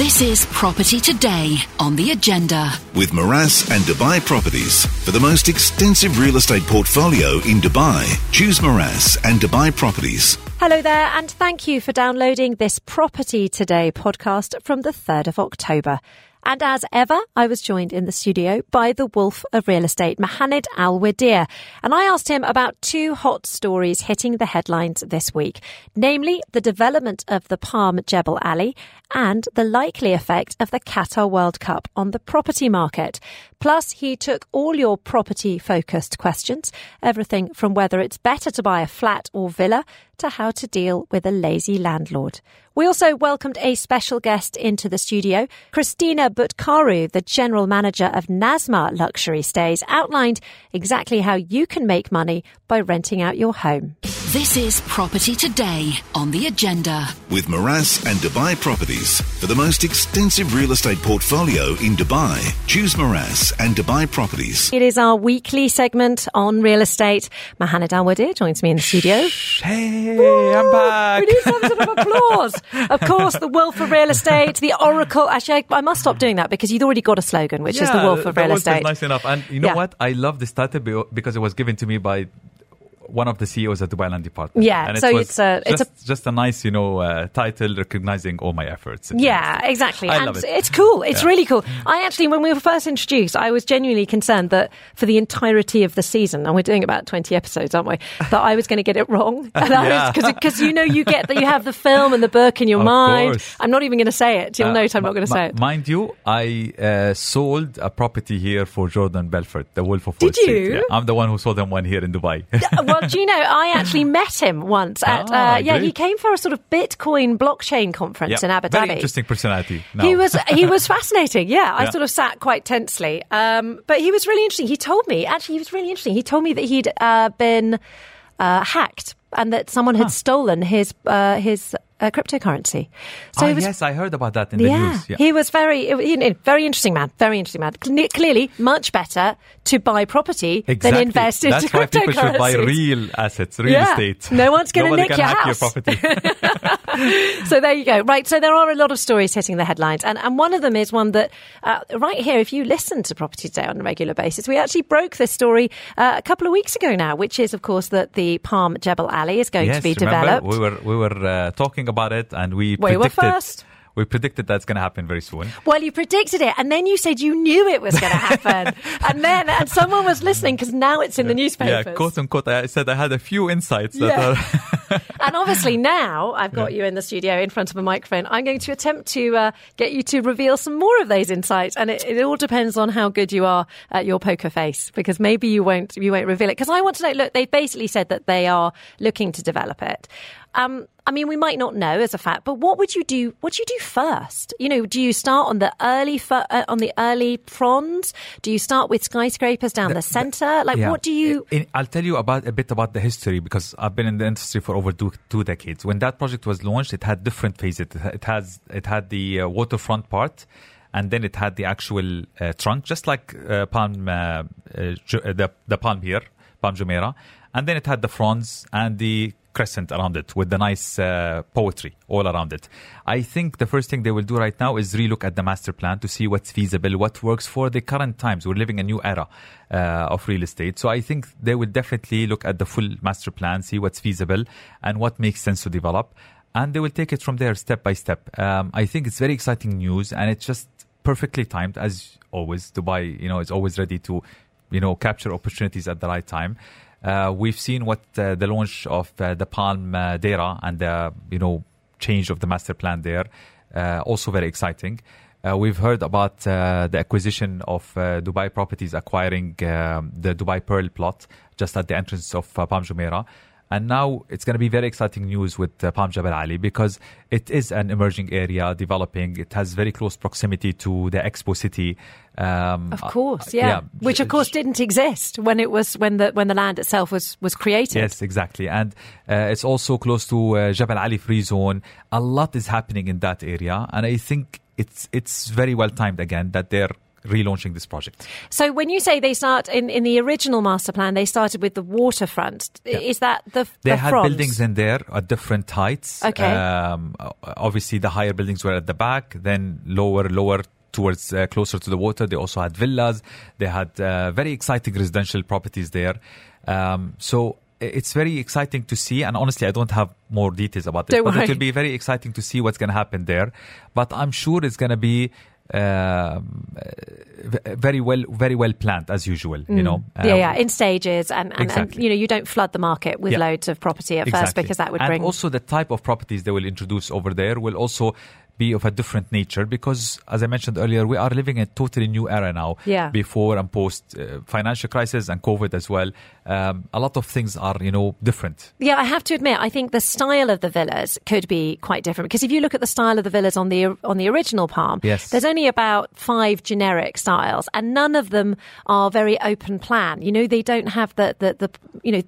This is Property Today on the agenda. with Meraas and Dubai Properties. For the most extensive real estate portfolio in Dubai, choose Meraas and Dubai Properties. Hello there, and thank you for downloading this Property Today podcast from the 3rd of October. And as ever, I was joined in the studio by the Wolf of Real Estate, Mohamed Al Wadir. And I asked him about two hot stories hitting the headlines this week, namely the development of the Palm Jebel Ali and the likely effect of the Qatar World Cup on the property market. Plus, he took all your property focused questions, everything from whether it's better to buy a flat or villa to how to deal with a lazy landlord. We also welcomed a special guest into the studio. Christina Butkaru, the general manager of Nasma Luxury Stays, outlined exactly how you can make money by renting out your home. This is Property Today on the agenda. With Meraas and Dubai Properties. For the most extensive real estate portfolio in Dubai, choose Meraas and Dubai Properties. It is our weekly segment on real estate. Mohamed alwadi joins me in the studio. Hey, I'm back. We need some sort of applause. Of course, the Wolf of Real Estate, the Oracle. Actually, I, I must stop doing that because you've already got a slogan, which is the Yeah, Wolf of Real was Estate. nice enough. And you know Yeah. what? I love this title because it was given to me by one of the CEOs at Dubai Land Department. Yeah, and it so it's a- it's just, just a nice, you know, uh, title recognizing all my efforts. Yeah, exactly. I and love it. it's cool. It's Yeah. really cool. I actually, when we were first introduced, I was genuinely concerned that for the entirety of the season, and we're doing about 20 episodes, aren't we? That I was going to get it wrong. Yeah. Because you know, you get that you have the film and the book in your Of mind. course. I'm not even going to say it. You'll Uh, note I'm not going to mi- say it. Mind you, I uh, sold a property here for Jordan Belfort, the Wolf of Wall Did you? Yeah, I'm the one who sold them one here in Dubai. well, do you know, I actually met him once at, Ah, uh, yeah, he came for a sort of Bitcoin blockchain conference Yeah, in Abu Very Dhabi. interesting personality. No. He was he was fascinating. Yeah, I sort of sat quite tensely, um, but he was really interesting. He told me actually he was really interesting. He told me that he'd uh, been uh, hacked and that someone had stolen his uh, his uh, cryptocurrency. So Ah, was yes, I heard about that in the news. Yeah. he was very, you know, very interesting man. Very interesting man. Clearly, much better to buy property Exactly. than invest into That's why people should buy real assets, real Yeah. estate. No one's gonna nick your house. your property. So there you go. Right. So there are a lot of stories hitting the headlines. And, and one of them is one that, uh, right here, if you listen to Property Today on a regular basis, we actually broke this story uh, a couple of weeks ago now, which is, of course, that the Palm Jebel Ali is going yes, to be remember, developed. we were we were uh, talking about it, and we We were predicted first. we predicted that's going to happen very soon. Well, you predicted it, and then you said you knew it was going to happen, and then and someone was listening because now it's in the newspapers. Yeah, quote unquote. I said I had a few insights that Yeah. are. and obviously now I've got you in the studio in front of a microphone. I'm going to attempt to uh, get you to reveal some more of those insights, and it, it all depends on how good you are at your poker face, because maybe you won't you won't reveal it. Because I want to know. Look, they've basically said that they are looking to develop it. Um, I mean, we might not know as a fact, but what would you do? What do you do first? You know, do you start on the early fir- uh, on the early fronds? Do you start with skyscrapers down the, centre? Like, Yeah. what do you? In- I'll tell you about a bit about the history because I've been in the industry for over two, two decades. When that project was launched, it had different phases. It, has it had the uh, waterfront part, and then it had the actual uh, trunk, just like uh, Palm uh, uh, Ju- uh, the the palm here, Palm Jumeirah, and then it had the fronds and the crescent around it with the nice uh, poetry all around it. I think the first thing they will do right now is relook at the master plan to see what's feasible, what works for the current times. We're living a new era uh, of real estate. So I think they will definitely look at the full master plan, see what's feasible and what makes sense to develop. And they will take it from there step by step. Um, I think it's very exciting news and it's just perfectly timed as always. Dubai, you know, is always ready to, you know, capture opportunities at the right time. Uh, we've seen what uh, the launch of uh, the Palm Deira and the you know change of the master plan there, also very exciting. Uh, we've heard about uh, the acquisition of uh, Dubai Properties acquiring um, the Dubai Pearl plot just at the entrance of Palm Jumeirah. And now it's going to be very exciting news with uh, Palm Jebel Ali because it is an emerging area developing. It has very close proximity to the Expo City. Um, Of uh, course, yeah. Which of course didn't exist when it was when the when the land itself was was created. Yes, exactly. And uh, it's also close to uh, Jebel Ali Free Zone. A lot is happening in that area, and I think it's it's very well timed again that they're relaunching this project. So when you say they start in, in the original master plan, they started with the waterfront. Is that the They the had buildings in there at different heights. Okay. Um, obviously, the higher buildings were at the back, then lower, lower towards uh, closer to the water. They also had villas. They had uh, very exciting residential properties there. Um, so it's very exciting to see. And honestly, I don't have more details about it, Don't but worry. it will be very exciting to see what's going to happen there. But I'm sure it's going to be. Um, uh, very well, very well planned as usual. You know, Mm. yeah, Um, yeah, in stages, and, and, and you know you don't flood the market with Yeah. loads of property at first because that would and bring. also the type of properties they will introduce over there will also be of a different nature because as i mentioned earlier we are living in a totally new era now Yeah. before and post uh, financial crisis and covid as well um, a lot of things are you know different Yeah, I have to admit, I think the style of the villas could be quite different because if you look at the style of the villas on the on the original Palm, Yes. there's only about five generic styles, and none of them are very open plan. You know, they don't have the the, the you know.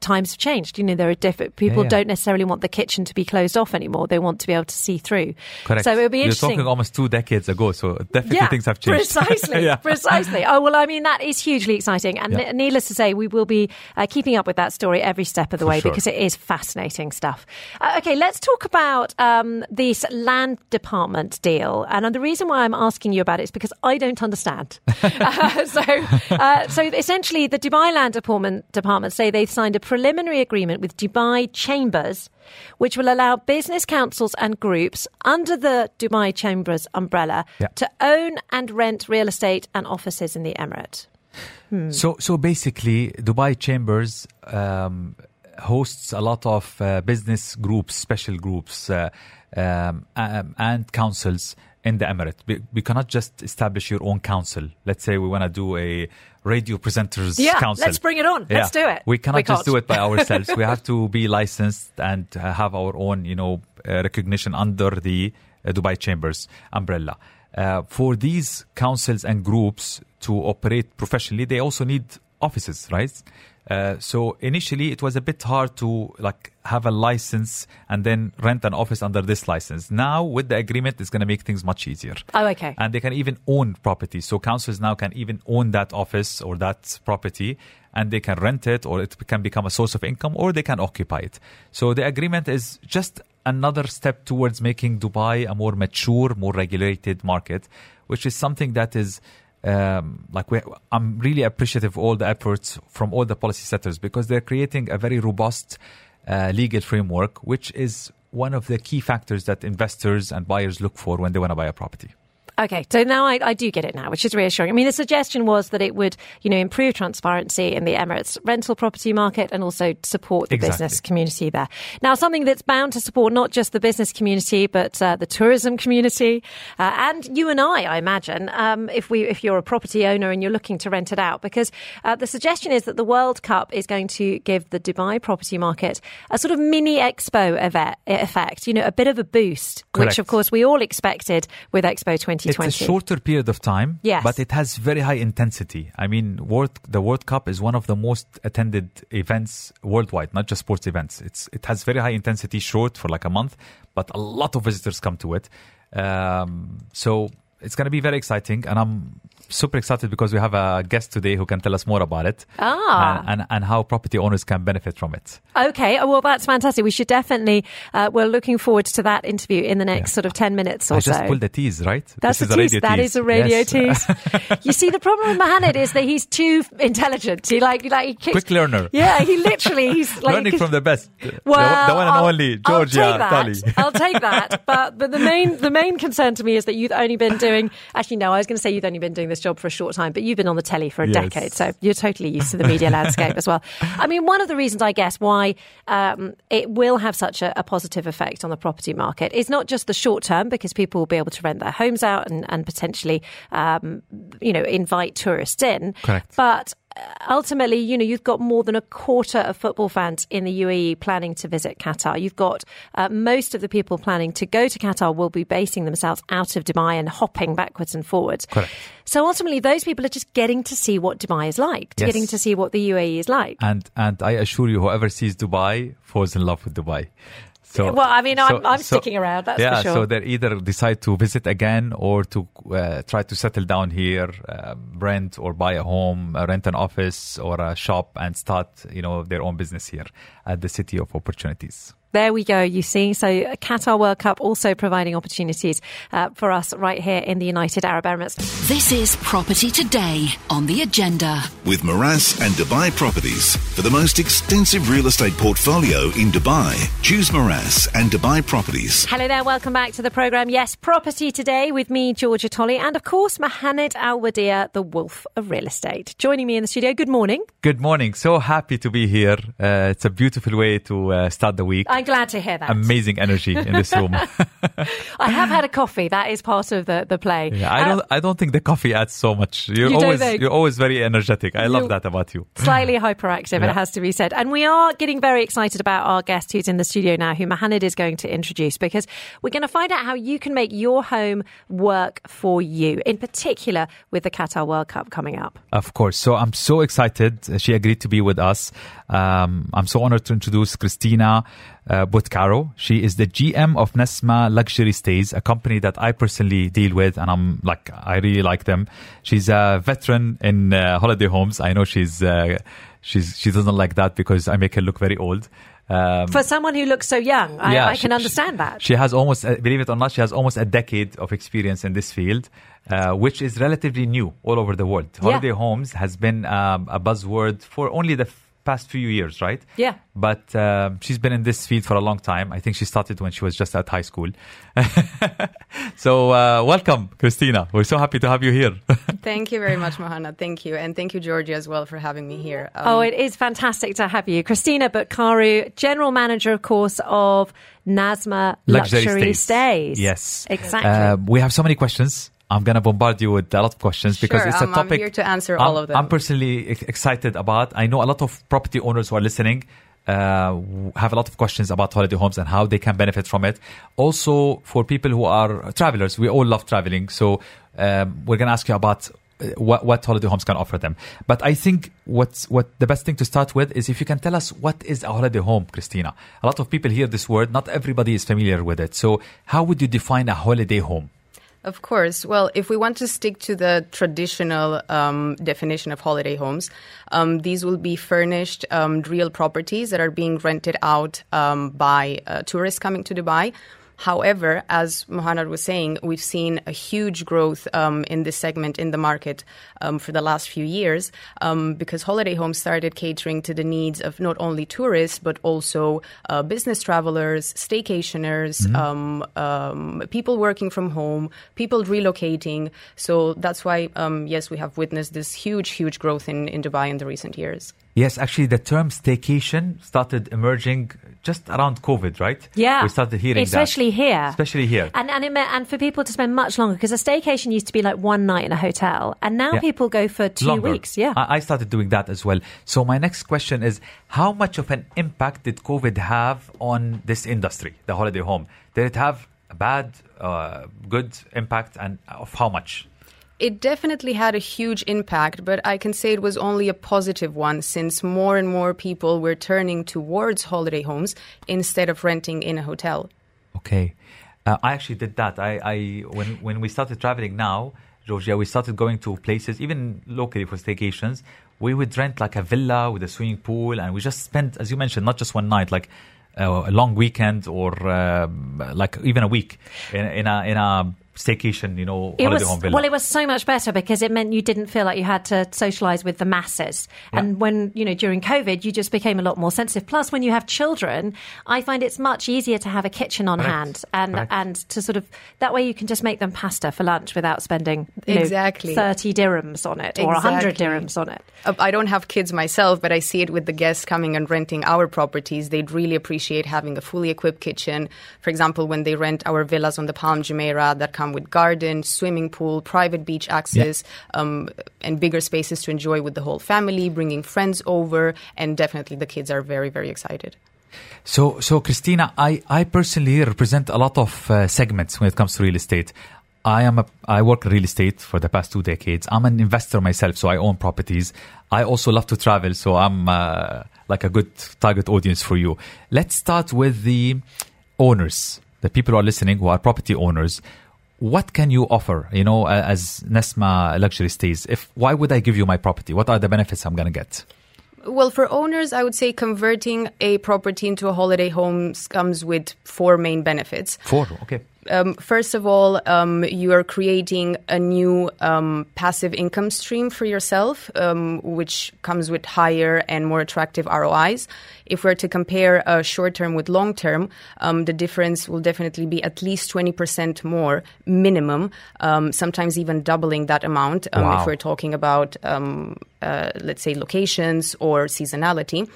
Times have changed. You know, there are different people yeah. don't necessarily want the kitchen to be closed off anymore. They want to be able to see through. correct So it'll be interesting. you're talking almost two decades ago so definitely things have changed Precisely, Yeah. precisely. Oh well, I mean that is hugely exciting, and Yeah. ne- needless to say, we will be uh, keeping up with that story every step of the For way sure. because it is fascinating stuff. Uh, okay, let's talk about um, this land department deal, and uh, the reason why I'm asking you about it is because I don't understand. uh, so, uh, so essentially, the Dubai Land Department department say they've signed a preliminary agreement with Dubai Chambers which will allow business councils and groups under the Dubai Chambers umbrella Yeah. to own and rent real estate and offices in the Emirate. So, so basically, Dubai Chambers um, hosts a lot of uh, business groups, special groups, uh, um, um, and councils in the Emirate. We, we cannot just establish your own council. Let's say we want to do a radio presenters Yeah, council. let's bring it on. Let's do it. We cannot We just do it by ourselves. we have to be licensed and have our own, you know, uh, recognition under the uh, Dubai Chambers umbrella. Uh, for these councils and groups to operate professionally, they also need offices, right? Uh, so initially, it was a bit hard to like have a license and then rent an office under this license. Now, with the agreement, it's going to make things much easier Oh, okay. and they can even own property. So councils now can even own that office or that property, and they can rent it, or it can become a source of income, or they can occupy it. So the agreement is just another step towards making Dubai a more mature, more regulated market, which is something that is. Um, like we, I'm really appreciative of all the efforts from all the policy setters because they're creating a very robust uh, legal framework, which is one of the key factors that investors and buyers look for when they want to buy a property. Okay, so now I, I do get it now, which is reassuring. I mean, the suggestion was that it would, you know, improve transparency in the Emirates rental property market and also support the Exactly. business community there. Now, something that's bound to support not just the business community but uh, the tourism community uh, and you and I, I imagine, um, if we if you're a property owner and you're looking to rent it out, because uh, the suggestion is that the World Cup is going to give the Dubai property market a sort of mini expo effect, you know, a bit of a boost, which of course we all expected with Expo 2020. It's a shorter period of time, Yes. but it has very high intensity. I mean, World, the World Cup is one of the most attended events worldwide, not just sports events. It's it has very high intensity, short for like a month, but a lot of visitors come to it. Um, so it's going to be very exciting, and I'm super excited because we have a guest today who can tell us more about it Ah. and, and, and how property owners can benefit from it. Okay, oh, well, that's fantastic. We should definitely, uh, we're looking forward to that interview in the next Yeah. sort of 10 minutes or so. I just so. pulled the tease, right? That's This a is tease. radio That tease. is a radio Yes. tease. you see, the problem with Mohammed is that he's too intelligent. He like, like he keeps, Quick learner. Yeah, he literally he's like Learning from the best. The- Well, the, one and I'll- only I'll Georgia take that. I'll take that. But but the main the main concern to me is that you've only been doing. Actually, no, I was going to say you've only been doing this job for a short time, but you've been on the telly for a Yes. decade, so you're totally used to the media landscape as well. I mean, one of the reasons I guess why um, it will have such a, a positive effect on the property market is not just the short term, because people will be able to rent their homes out and, and potentially, um, you know, invite tourists in. Correct. But ultimately, you know, you've got more than a quarter of football fans in the UAE planning to visit Qatar. You've got uh, most of the people planning to go to Qatar will be basing themselves out of Dubai and hopping backwards and forwards. Correct. So ultimately, those people are just getting to see what Dubai is like, Yes. getting to see what the UAE is like. And and I assure you, whoever sees Dubai falls in love with Dubai. So, well, I mean, I'm, so- I'm so- sticking around. That's yeah, for sure. so they either decide to visit again or to uh, try to settle down here, uh, rent or buy a home, uh, rent an office or a shop, and start, you know, their own business here at the City of Opportunities. There we go. You see, so Qatar World Cup also providing opportunities uh, for us right here in the United Arab Emirates. This is Property Today on the agenda. With Meraas and Dubai Properties. For the most extensive real estate portfolio in Dubai, choose Meraas and Dubai Properties. Hello there, welcome back to the programme. Yes, Property Today with me, Georgia Tolley, and of course, Mohamed Al Wadir, the wolf of real estate. Joining me in the studio, good morning. Good morning. So happy to be here. Uh, it's a beautiful way to uh, start the week. I'm glad to hear that. Amazing energy in this room. I have had a coffee. That is part of the, the play. Yeah, I Uh, don't. I don't think the coffee adds so much. You're You always. think? You're always very energetic. I love that about you. slightly hyperactive, Yeah. it has to be said. And we are getting very excited about our guest who's in the studio now, who Mohamed is going to introduce, because we're going to find out how you can make your home work for you, in particular with the Qatar World Cup coming up. Of course. So I'm so excited. She agreed to be with us. Um, I'm so honored to introduce Christina uh, Butcaro. She is the GM of Nasma Luxury Stays, a company that I personally deal with, and I'm like, I really like them. She's a veteran in uh, holiday homes. I know she's uh, she's she doesn't like that because I make her look very old. Um, For someone who looks so young, I, yeah, I can she- understand she- that. She has almost, uh, believe it or not, she has almost a decade of experience in this field, uh, which is relatively new all over the world. Yeah. Holiday homes has been um, a buzzword for only the past few years, right? Yeah. But um, she's been in this field for a long time. I think she started when she was just at high school. so, uh, welcome, Christina. We're so happy to have you here. Thank you very much, Mohana. Thank you. And thank you, Georgia, as well, for having me here. Um, Oh, it is fantastic to have you. Christina Butkaru, General Manager, of course, of Nasma Luxury, Stays. Yes. Exactly. Uh, we have so many questions. I'm going to bombard you with a lot of questions because Sure, it's I'm- a I'm topic here to answer all I'm- of them. I'm personally excited about. I know a lot of property owners who are listening uh, have a lot of questions about holiday homes and how they can benefit from it. Also, for people who are travelers, we all love traveling. So um, we're going to ask you about uh, what, what holiday homes can offer them. But I think what's what the best thing to start with is if you can tell us what is a holiday home, Christina. A lot of people hear this word. Not everybody is familiar with it. So how would you define a holiday home? Of course. Well, if we want to stick to the traditional um, definition of holiday homes, um, these will be furnished um, real properties that are being rented out um, by uh, tourists coming to Dubai. However, as Mohanad was saying, we've seen a huge growth um, in this segment in the market um, for the last few years um, because holiday homes started catering to the needs of not only tourists but also uh, business travelers, staycationers, um, um, people working from home, people relocating. So that's why, um, yes, we have witnessed this huge, huge growth in, in Dubai in the recent years. Yes, actually, the term staycation started emerging just around COVID, right? Yeah, we started hearing that. especially that. here, especially here. and and, meant, and for people to spend much longer because a staycation used to be like one night in a hotel, and now Yeah. people go for two Longer. weeks. Yeah, I, I started doing that as well. So my next question is, how much of an impact did COVID have on this industry, the holiday home? Did it have a bad, uh, good impact, and of how much? It definitely had a huge impact, but I can say it was only a positive one since more and more people were turning towards holiday homes instead of renting in a hotel. Okay, uh, I actually did that. I, I when when we started traveling now, Georgia, we started going to places even locally for staycations. We would rent like a villa with a swimming pool, and we just spent, as you mentioned, not just one night, like uh, a long weekend or uh, like even a week in, in a in a staycation, you know, It was home villa. well. It was so much better because it meant you didn't feel like you had to socialise with the masses. Yeah. And when you know during COVID, you just became a lot more sensitive. Plus, when you have children, I find it's much easier to have a kitchen on Correct. hand and Correct. and to sort of that way you can just make them pasta for lunch without spending you know, Exactly. thirty dirhams on it or hundred dirhams on it. Uh, I don't have kids myself, but I see it with the guests coming and renting our properties. They'd really appreciate having a fully equipped kitchen. For example, when they rent our villas on the Palm Jumeirah that come with garden, swimming pool, private beach access, um, and bigger spaces to enjoy with the whole family, bringing friends over, and definitely the kids are very, very excited. So, so Christina, I, I personally represent a lot of uh, segments when it comes to real estate. I am a, I work in real estate for the past two decades. I'm an investor myself, so I own properties. I also love to travel, so I'm uh, like a good target audience for you. Let's start with the owners, the people who are listening who are property owners, what can you offer? You know, as Nasma Luxury Stays, if why would I give you my property? What are the benefits I'm going to get? Well, for owners, I would say converting a property into a holiday home comes with four main benefits. Four, okay. Um, first of all, um, you are creating a new um, passive income stream for yourself, um, which comes with higher and more attractive ROIs. If we're to compare uh, short term with long term, um, the difference will definitely be at least 20% more minimum, um, sometimes even doubling that amount um, Wow. if we're talking about, um, uh, let's say, locations or seasonality.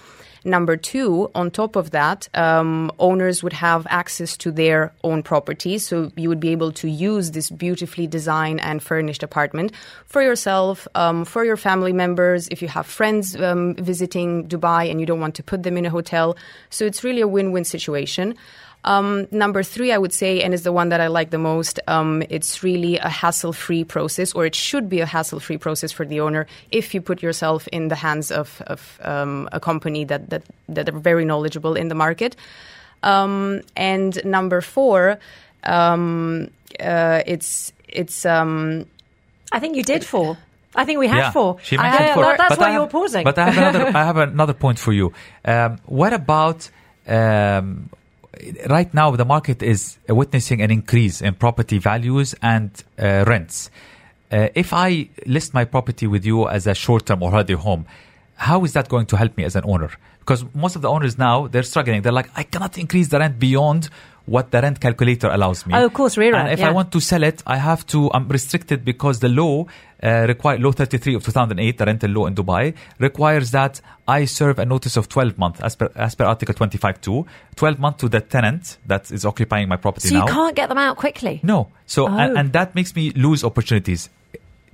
Number two, on top of that, um, owners would have access to their own property. So you would be able to use this beautifully designed and furnished apartment for yourself, um, for your family members, if you have friends um, visiting Dubai and you don't want to put them in a hotel. So it's really a win win situation. Um, number three, I would say, and is the one that I like the most, um, it's really a hassle free process, or it should be a hassle free process for the owner if you put yourself in the hands of, of um, a company that, that, that are very knowledgeable in the market. Um, and number four, um, uh, it's, it's, um, I think you did four. I think we had four. She I- mentioned yeah, four. that- that's But why I you're have- pausing. But I have another. I have another point for you. Um, what about um, right now? The market is witnessing an increase in property values and uh, rents. Uh, if I list my property with you as a short-term or holiday home, how is that going to help me as an owner? Because most of the owners now they're struggling. They're like, I cannot increase the rent beyond what the rent calculator allows me. Oh, of course, RERA, And if yeah. I want to sell it, I have to. I'm restricted because the law uh, require law 33 of 2008, the rental law in Dubai, requires that I serve a notice of 12 months as per as per Article 25.2, 12 months to the tenant that is occupying my property so now. you can't get them out quickly. No, so and, Oh. and that makes me lose opportunities.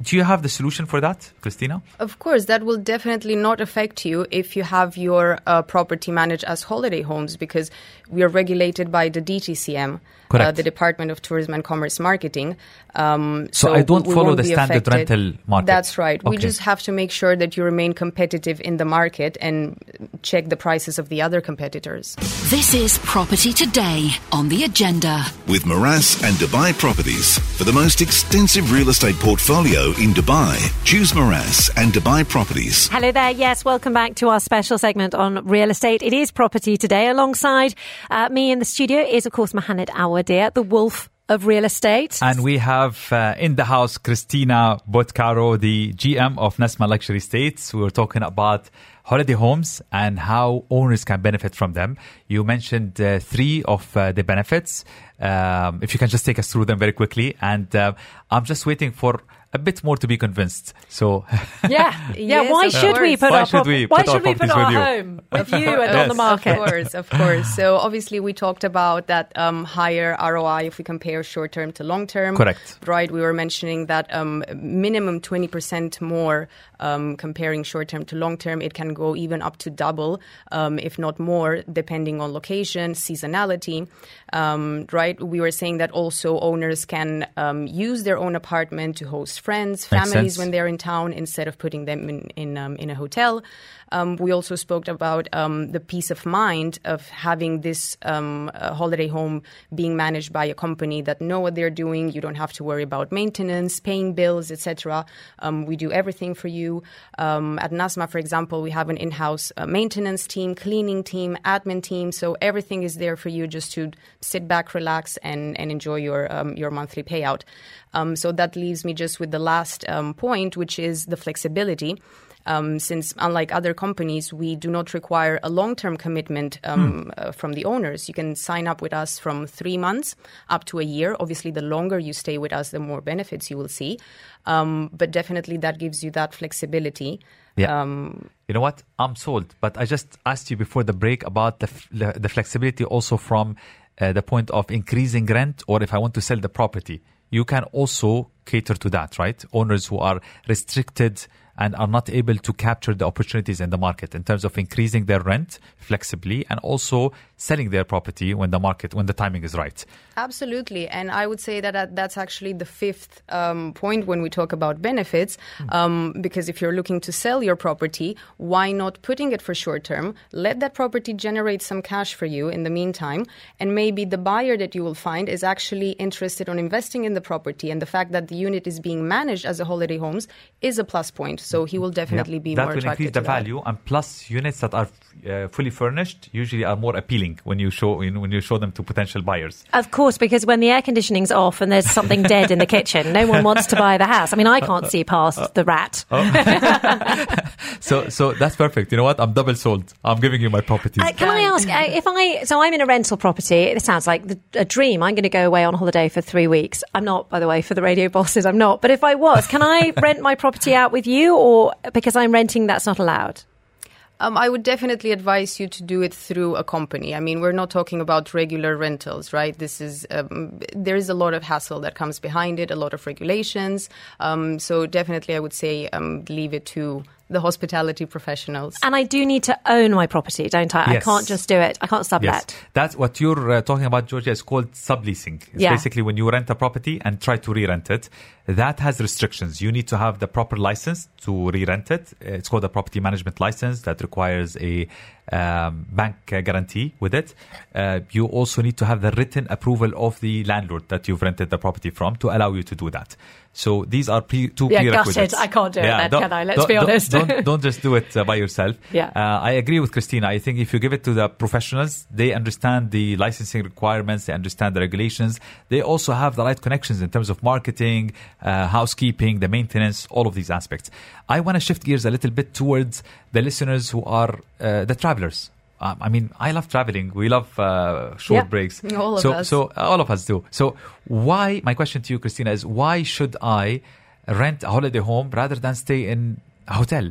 Do you have the solution for that, Christina? Of course, that will definitely not affect you if you have your uh, property managed as holiday homes because we are regulated by the DTCM, uh, the Department of Tourism and Commerce Marketing. Um, So I don't follow the standard affected. rental market. That's right. We just have to make sure that you remain competitive in the market and check the prices of the other competitors. This is Property Today on the agenda. With Meraas and Dubai Properties. For the most extensive real estate portfolio in Dubai, choose Meraas and Dubai Properties. Hello there. Yes, welcome back to our special segment on real estate. It is property today. Alongside uh, me in the studio is, of course, Mohamed Awadir, the wolf of real estate. And we have uh, in the house Christina Botcaro, the GM of Nasma Luxury Estates. We were talking about holiday homes and how owners can benefit from them. You mentioned uh, three of uh, the benefits. Um, if you can just take us through them very quickly. And uh, I'm just waiting for a bit more to be convinced. So, yeah, yeah. Yes, why of should we course. put Why our should prop- we why our should we put our with home with you and on the market? Of course, of course. So obviously, we talked about that um, higher ROI if we compare short term to long term. Correct. Right. We were mentioning that um, minimum twenty percent more um, comparing short term to long term. It can go even up to double, um, if not more, depending on location, seasonality. Um, right. We were saying that also owners can um, use their own apartment to host friends, Makes families sense. when they're in town instead of putting them in in, um, in a hotel. Um, we also spoke about um, the peace of mind of having this um, uh, holiday home being managed by a company that know what they're doing. You don't have to worry about maintenance, paying bills, etc. Um, we do everything for you. Um, at Nasma, for example, we have an in-house uh, maintenance team, cleaning team, admin team. So everything is there for you just to sit back, relax, and, and enjoy your um, your monthly payout. Um, so that leaves me just with the last um, point, which is the flexibility. Um, since, unlike other companies, we do not require a long term commitment um, uh, from the owners. You can sign up with us from three months up to a year. Obviously, the longer you stay with us, the more benefits you will see. Um, but definitely, that gives you that flexibility. Yeah. Um, You know what? I'm sold. But I just asked you before the break about the f- the, the flexibility also from uh, the point of increasing rent, or if I want to sell the property, you can also cater to that, right? Owners who are restricted and are not able to capture the opportunities in the market in terms of increasing their rent flexibly and also selling their property when the market when the timing is right. Absolutely, and I would say that that- that's actually the fifth um, point when we talk about benefits. Um, because if you're looking to sell your property, why not putting it for short term? Let that property generate some cash for you in the meantime, and maybe the buyer that you will find is actually interested on investing in the property, and the fact that the unit is being managed as a holiday homes is a plus point. So he will definitely be that more will increase the to that. value and plus units that are uh, fully furnished usually are more appealing when you show when when you show them to potential buyers. Of course, because when the air conditioning's off and there's something dead in the kitchen, no one wants to buy the house. I mean, I can't see past the rat. So so that's perfect. You know what? I'm double sold. I'm giving you my property Uh, can I ask uh, if I? So I'm in a rental property. It sounds like the, a dream. I'm going to go away on holiday for three weeks. I'm not, by the way, for the radio bosses. I'm not. But if I was, can I rent my property out with you, or because I'm renting, that's not allowed? Um, I would definitely advise you to do it through a company. I mean, we're not talking about regular rentals, right? This is um, there is a lot of hassle that comes behind it, a lot of regulations. Um, so definitely, I would say um, leave it to the hospitality professionals. And I do need to own my property, don't I? I can't just do it. I can't sublet. Yes, that's what you're uh, talking about, Georgia. is called subleasing. It's Yeah. basically when you rent a property and try to re-rent it. That has restrictions. You need to have the proper license to re-rent it. It's called a property management license that requires a um, bank guarantee with it. Uh, you also need to have the written approval of the landlord that you've rented the property from to allow you to do that. So these are pre- two Yeah, prerequisites. I can't do it then, can I? Let's don't- be don't- honest. Don't, don't just do it uh, by yourself. Yeah. Uh, I agree with Christina. I think if you give it to the professionals, they understand the licensing requirements, they understand the regulations. They also have the right connections in terms of marketing, uh, housekeeping, the maintenance, all of these aspects. I want to shift gears a little bit towards the listeners who are uh, the travelers. Um, I mean, I love traveling. We love uh, short Yeah. breaks. All of so, us. so uh, all of us do. So, why? My question to you, Christina, is why should I rent a holiday home rather than stay in a hotel?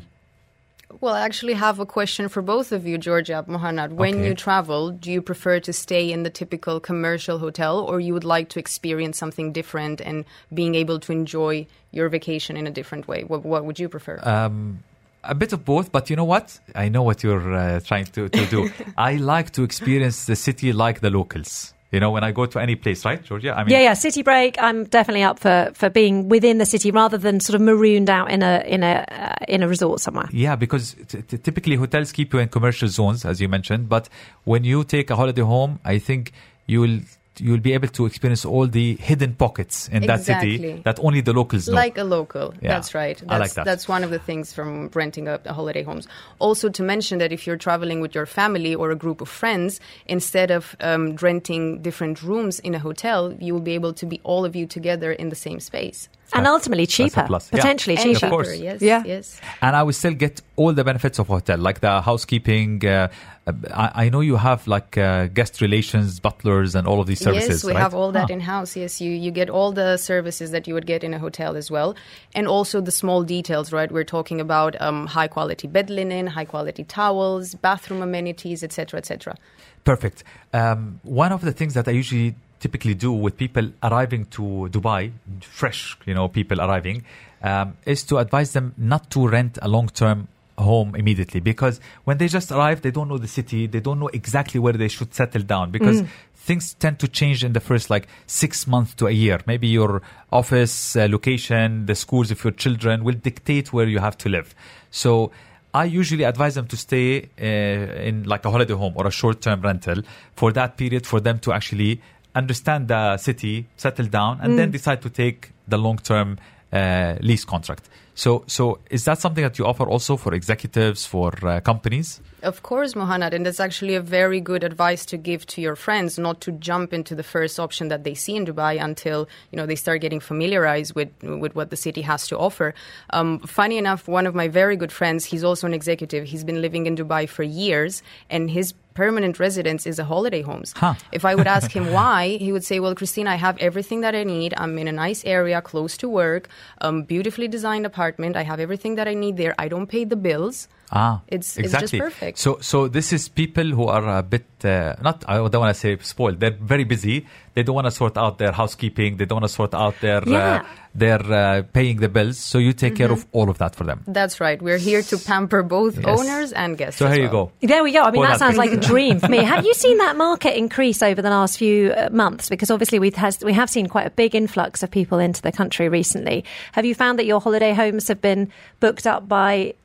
Well, I actually have a question for both of you, Georgia, Mohannad. When Okay. you travel, do you prefer to stay in the typical commercial hotel or you would like to experience something different and being able to enjoy your vacation in a different way? What, what would you prefer? Um, a bit of both, but you know what? I know what you're uh, trying to, to do. I like to experience the city like the locals. You know, when I go to any place, right, Georgia? I mean, Yeah, yeah. City break. I'm definitely up for, for being within the city rather than sort of marooned out in a in a uh, in a resort somewhere. Yeah, because t- t- typically hotels keep you in commercial zones, as you mentioned. But when you take a holiday home, I think you'll you'll be able to experience all the hidden pockets in that city that only the locals know. Like a local. Yeah, That's right. That's, I like that. That's one of the things from renting a, a holiday homes. Also, to mention that if you're traveling with your family or a group of friends, instead of um, renting different rooms in a hotel, you will be able to be all of you together in the same space. And ultimately cheaper, plus. Yeah. potentially And cheaper. Of course. Yes. Yeah. Yes. and I will still get all the benefits of a hotel, like the housekeeping. Uh, uh, I, I know you have like uh, guest relations, butlers, and all of these services. Yes, we right? have all that Huh. in house. Yes, you, you get all the services that you would get in a hotel as well. And also the small details, right? We're talking about um, high quality bed linen, high quality towels, bathroom amenities, etc., etc. Perfect. Um, one of the things that I usually typically do with people arriving to Dubai, fresh, you know, people arriving, um, is to advise them not to rent a long-term home immediately because when they just arrive, they don't know the city, they don't know exactly where they should settle down because things tend to change in the first like six months to a year. Maybe your office uh, location, the schools of your children will dictate where you have to live. So I usually advise them to stay uh, in like a holiday home or a short-term rental for that period for them to actually understand the city, settle down, and then decide to take the long-term uh, lease contract. So, so is that something that you offer also for executives, for uh, companies? Of course, Mohannad, and that's actually a very good advice to give to your friends, not to jump into the first option that they see in Dubai until you know they start getting familiarized with with what the city has to offer. Um, funny enough, one of my very good friends, he's also an executive. He's been living in Dubai for years, and his permanent residence is a holiday homes. Huh. If I would ask him why, he would say, "Well, Christine, I have everything that I need. I'm in a nice area, close to work, um, beautifully designed apartment. I have everything that I need there. I don't pay the bills." Ah, It's- it's exactly. just perfect. So, so this is people who are a bit uh, not. I don't want to say spoiled. They're very busy. They don't want to sort out their housekeeping. They don't want to sort out their Yeah. uh, their uh, paying the bills. So you take care Mm-hmm. of all of that for them. That's right. We're here to pamper both Yes. owners and guests. So as here you go. There we go. I mean, Well, that sounds like a dream for me. Have you seen that market increase over the last few uh, months? Because obviously we've has, we have seen quite a big influx of people into the country recently. Have you found that your holiday homes have been booked up by mo-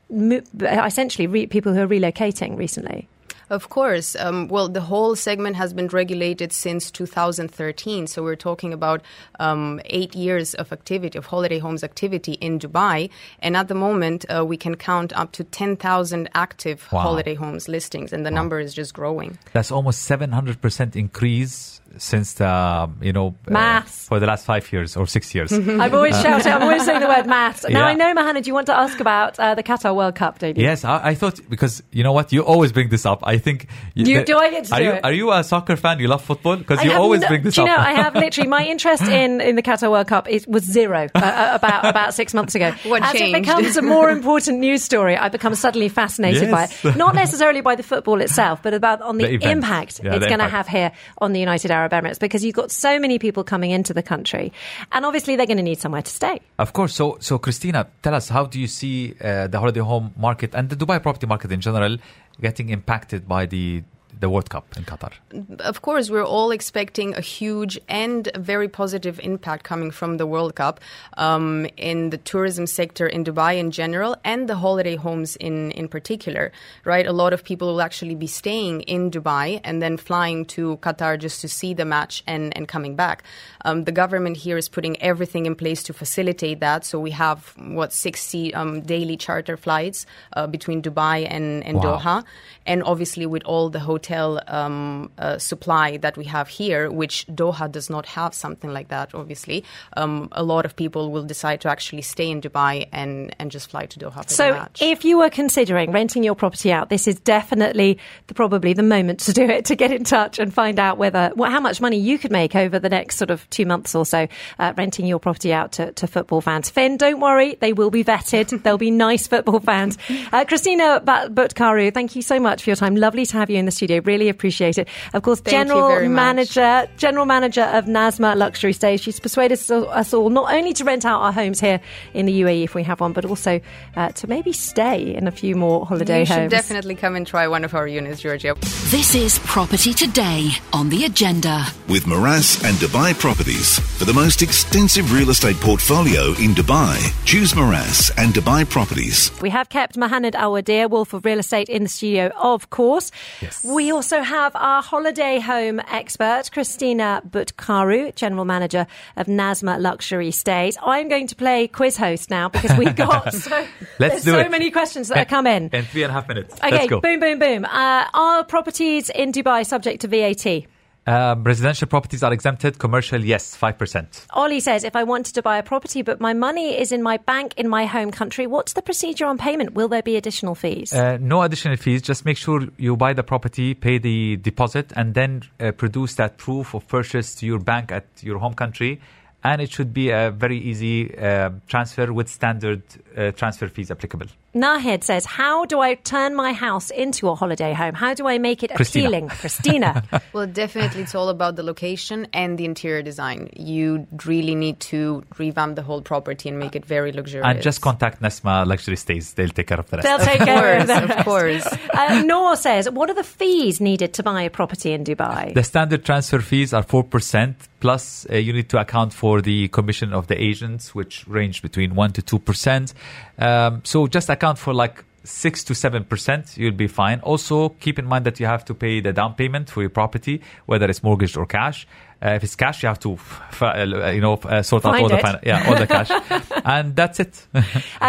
essentially re- people who are relocating recently? Of course. Um, well, the whole segment has been regulated since 2013. So we're talking about um, eight years of activity, of holiday homes activity in Dubai. And at the moment, uh, we can count up to 10,000 active Wow. holiday homes listings, and the number is just growing. That's almost seven hundred percent increase since the you know uh, for the last five years or six years. I've always shouted, I'm always saying the word maths. Now Yeah. I know, Mahana, do you want to ask about uh, the Qatar World Cup, don't? Yes, I, I thought because you know what, you always bring this up. I think You- do I get to are do you it? are you a soccer fan? You love football because you always no- bring this do you up. know, I have literally my interest in, in the Qatar World Cup is, was zero uh, uh, about about six months ago. What As changed? it becomes a more important news story, I become suddenly fascinated Yes. by it. Not necessarily by the football itself, but about on the, The impact Yeah, it's going to have here on the United Arab Emirates because you've got so many people coming into the country, and obviously they're going to need somewhere to stay. Of course. So, so Christina, tell us how do you see uh, the holiday home market and the Dubai property market in general getting impacted by the the World Cup in Qatar? Of course, we're all expecting a huge and very positive impact coming from the World Cup um, in the tourism sector in Dubai in general and the holiday homes in, in particular, right? A lot of people will actually be staying in Dubai and then flying to Qatar just to see the match and, and coming back. Um, the government here is putting everything in place to facilitate that. So we have, what, 60 um, daily charter flights uh, between Dubai and, and Wow. Doha. And obviously, with all the hotel um, uh, supply that we have here, which Doha does not have something like that, obviously, um, a lot of people will decide to actually stay in Dubai and, and just fly to Doha for the So, if you were considering renting your property out, this is definitely the, probably the moment to do it. To get in touch and find out whether well, how much money you could make over the next sort of two months or so, uh, renting your property out to, to football fans. Finn, don't worry, they will be vetted. They'll be nice football fans. Uh, Christina Butkaru, thank you so much for your time. Lovely to have you in the studio. Really appreciate it. Of course, Thank you general very much. manager, general manager of Nasma Luxury Stays. She's persuaded us all, not only to rent out our homes here in the UAE if we have one, but also uh, to maybe stay in a few more holiday you should homes. definitely come and try one of our units, Georgia. This is Property Today on the agenda. With Meraas and Dubai Properties. For the most extensive real estate portfolio in Dubai, choose Meraas and Dubai Properties. We have kept Mohammed Awadir, Wolf of Real Estate, in the studio, of course. Yes. We also have our holiday home expert, Christina Butkaru, General Manager of Nasma Luxury Stays. I'm going to play quiz host now because we've got so, Let's do so it. many questions that have come in. In three and a half minutes. Okay, Let's go. boom, boom, boom. Uh, are properties in Dubai subject to VAT? Um, residential properties are exempted. Commercial, yes, five percent. Ollie says, if I wanted to buy a property but my money is in my bank in my home country, what's the procedure on payment? Will there be additional fees? Uh, no additional fees. Just make sure you buy the property, pay the deposit, and then uh, produce that proof of purchase to your bank at your home country. And it should be a very easy uh, transfer with standard uh, transfer fees applicable. Nahid says, how do I turn my house into a holiday home? How do I make it Christina. appealing? Christina. Well, definitely, it's all about the location and the interior design. You really need to revamp the whole property and make it very luxurious. And just contact Nasma Luxury Stays. They'll take care of the rest. They'll Of take care of course, that. of course. Uh, Noor says, what are the fees needed to buy a property in Dubai? The standard transfer fees are 4%, plus uh, you need to account for the commission of the agents, which range between 1% to 2%. Um, so just account for like 6 to 7%, you'll be fine. Also, keep in mind that you have to pay the down payment for your property, whether it's mortgaged or cash. Uh, if it's cash, you have to, f- uh, you know, uh, sort out Find all the it. fin- yeah, all the cash, and that's it. Uh,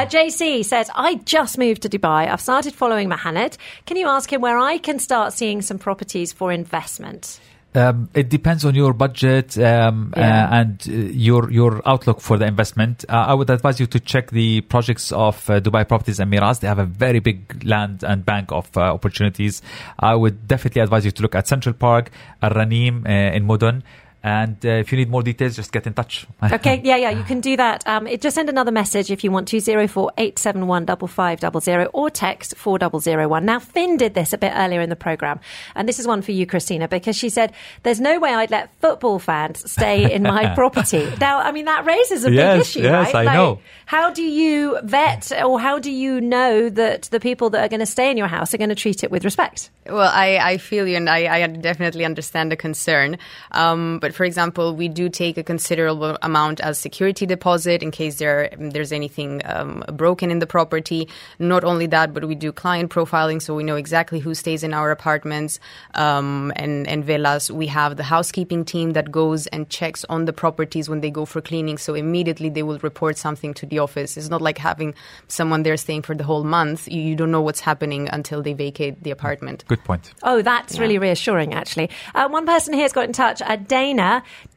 JC says, I just moved to Dubai. I've started following Mohammed. Can you ask him where I can start seeing some properties for investment? Um, it depends on your budget um, Yeah. uh, and uh, your your outlook for the investment. Uh, I would advise you to check the projects of uh, Dubai Properties and Meraas. They have a very big land and bank of uh, opportunities. I would definitely advise you to look at Central Park, Al Ranim uh, in Mudon. And uh, if you need more details, just get in touch. Okay, yeah, yeah, you can do that. Um, it, just send another message if you want to, 04871 5500 or text 4001. Now, Finn did this a bit earlier in the programme, and this is one for you, Christina, because she said, there's no way I'd let football fans stay in my property. Now, I mean, that raises a big issue, yes, right? I know. How do you vet or how do you know that the people that are going to stay in your house are going to treat it with respect? Well, I, I feel you, and I, I definitely understand the concern. Um, but for example, we do take a considerable amount as security deposit in case there there's anything um, broken in the property. Not only that, but we do client profiling, so we know exactly who stays in our apartments um, and and villas. We have the housekeeping team that goes and checks on the properties when they go for cleaning. So immediately they will report something to the office. It's not like having someone there staying for the whole month. You, you don't know what's happening until they vacate the apartment. Good point. Oh, that's really reassuring, actually. Uh, one person here has got in touch, uh, Dana.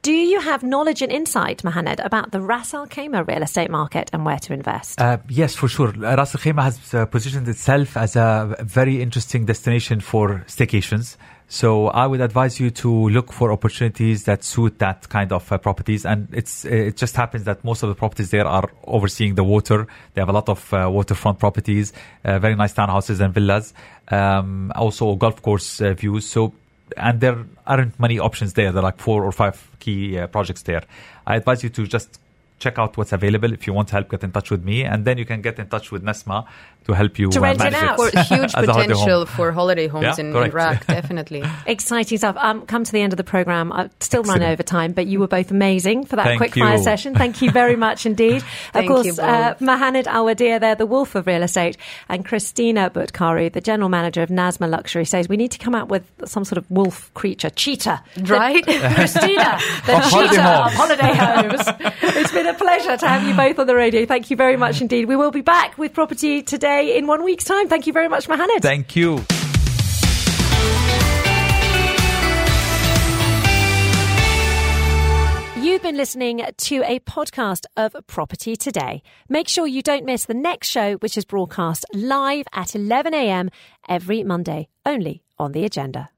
Do you have knowledge and insight, Mohamed, about the Ras Al Khaimah real estate market and where to invest? Uh, yes, for sure. Uh, Ras Al Khaimah has uh, positioned itself as a very interesting destination for staycations. So I would advise you to look for opportunities that suit that kind of uh, properties. And it's it just happens that most of the properties there are overseeing the water. They have a lot of uh, waterfront properties, uh, very nice townhouses and villas, um, also golf course uh, views. So and there aren't many options there. There are like four or five key uh, projects there. I advise you to just check out what's available. If you want help, get in touch with me, and then you can get in touch with Nasma to help you To uh, rent it manage out. For huge as holiday potential for holiday homes Yeah, in, in correct. Iraq, definitely. Exciting stuff. Um, come to the end of the program. I've still run over time, but you were both amazing for that Thank quick fire session. Thank you very much indeed. Of course, uh, both. Mahanid Al there, the wolf of real estate, and Christina Butkaru, the general manager of Nasma Luxury, says we need to come out with some sort of wolf creature, cheetah. Right? Christina, the Of holiday cheetah of holiday homes. it's been a pleasure to have you both on the radio. Thank you very much indeed. We will be back with property today in one week's time. Thank you very much, Mahanid. Thank you. You've been listening to a podcast of Property Today. Make sure you don't miss the next show, which is broadcast live at 11 a.m. every Monday, only on the agenda.